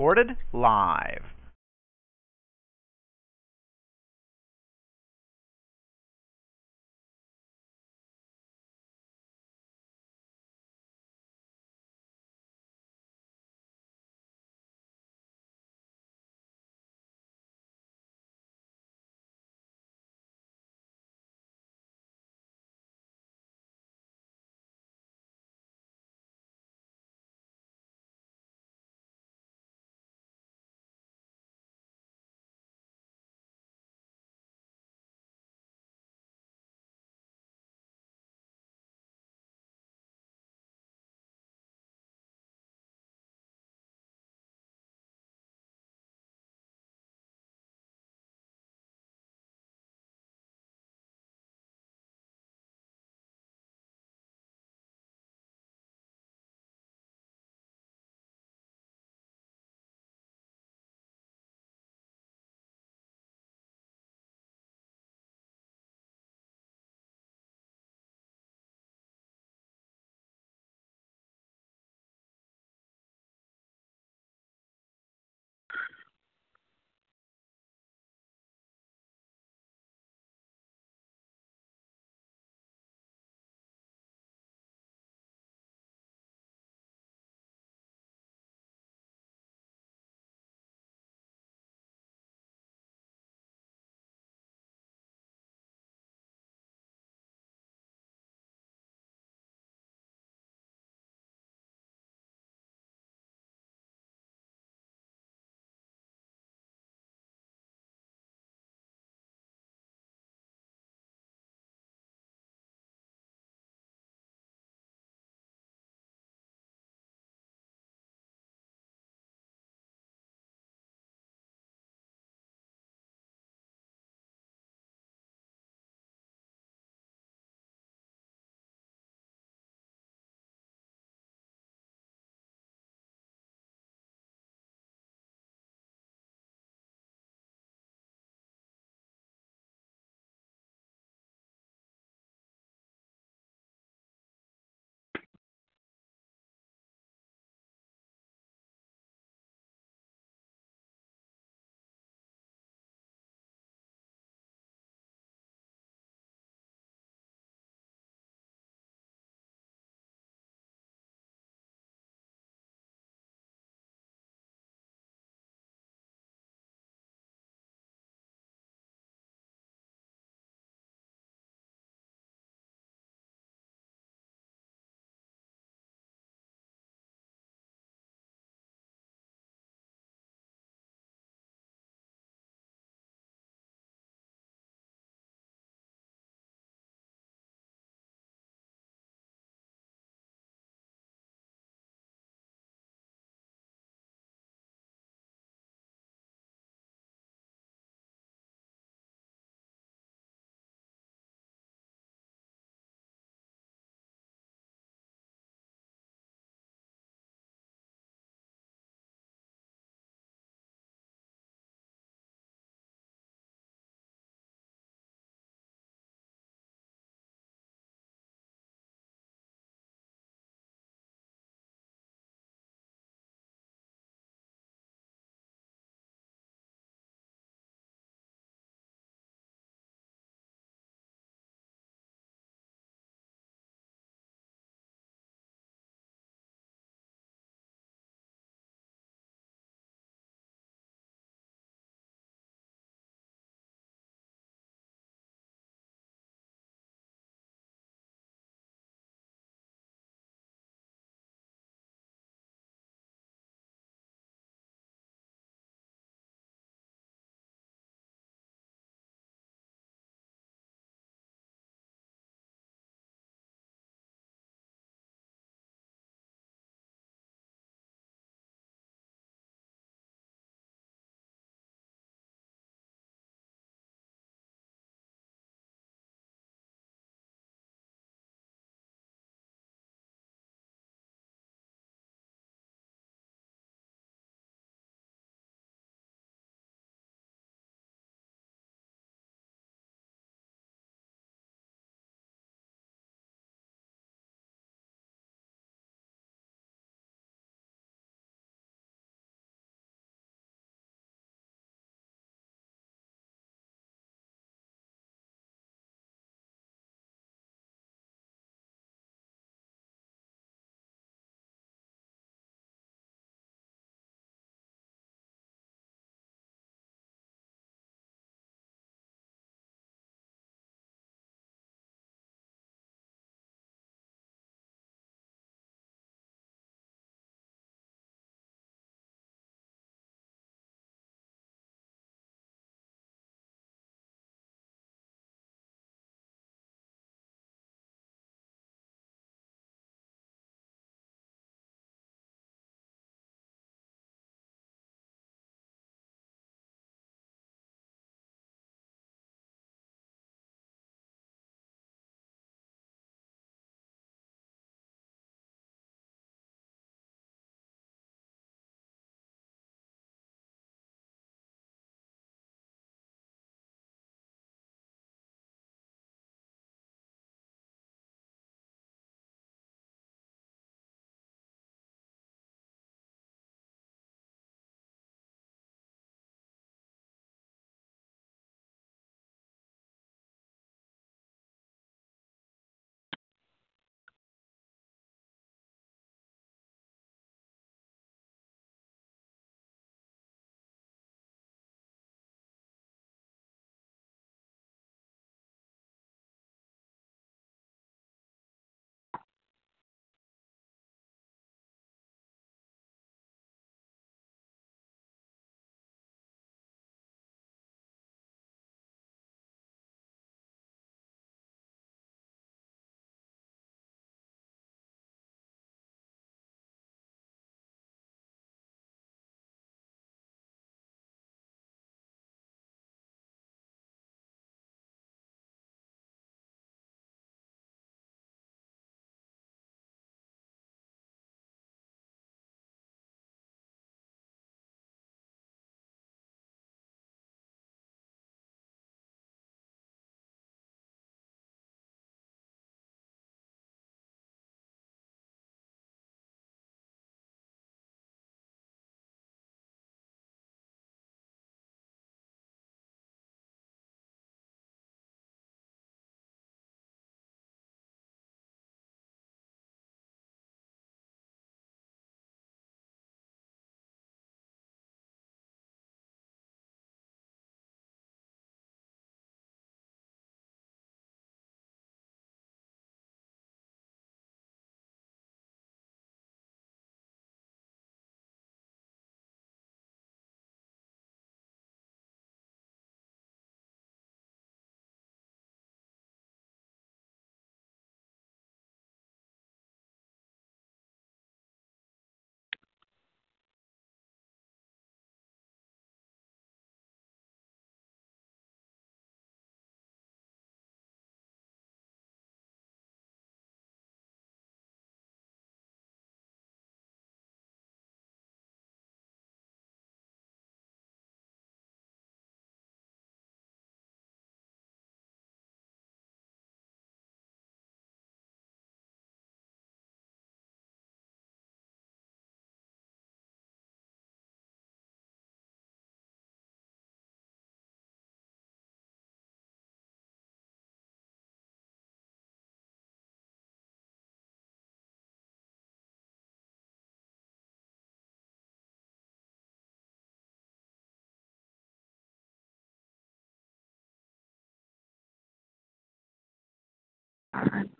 Recorded live. Fine.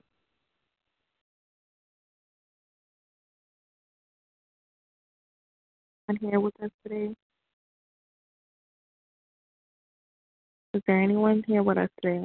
And here with us today? Is there anyone here with us today?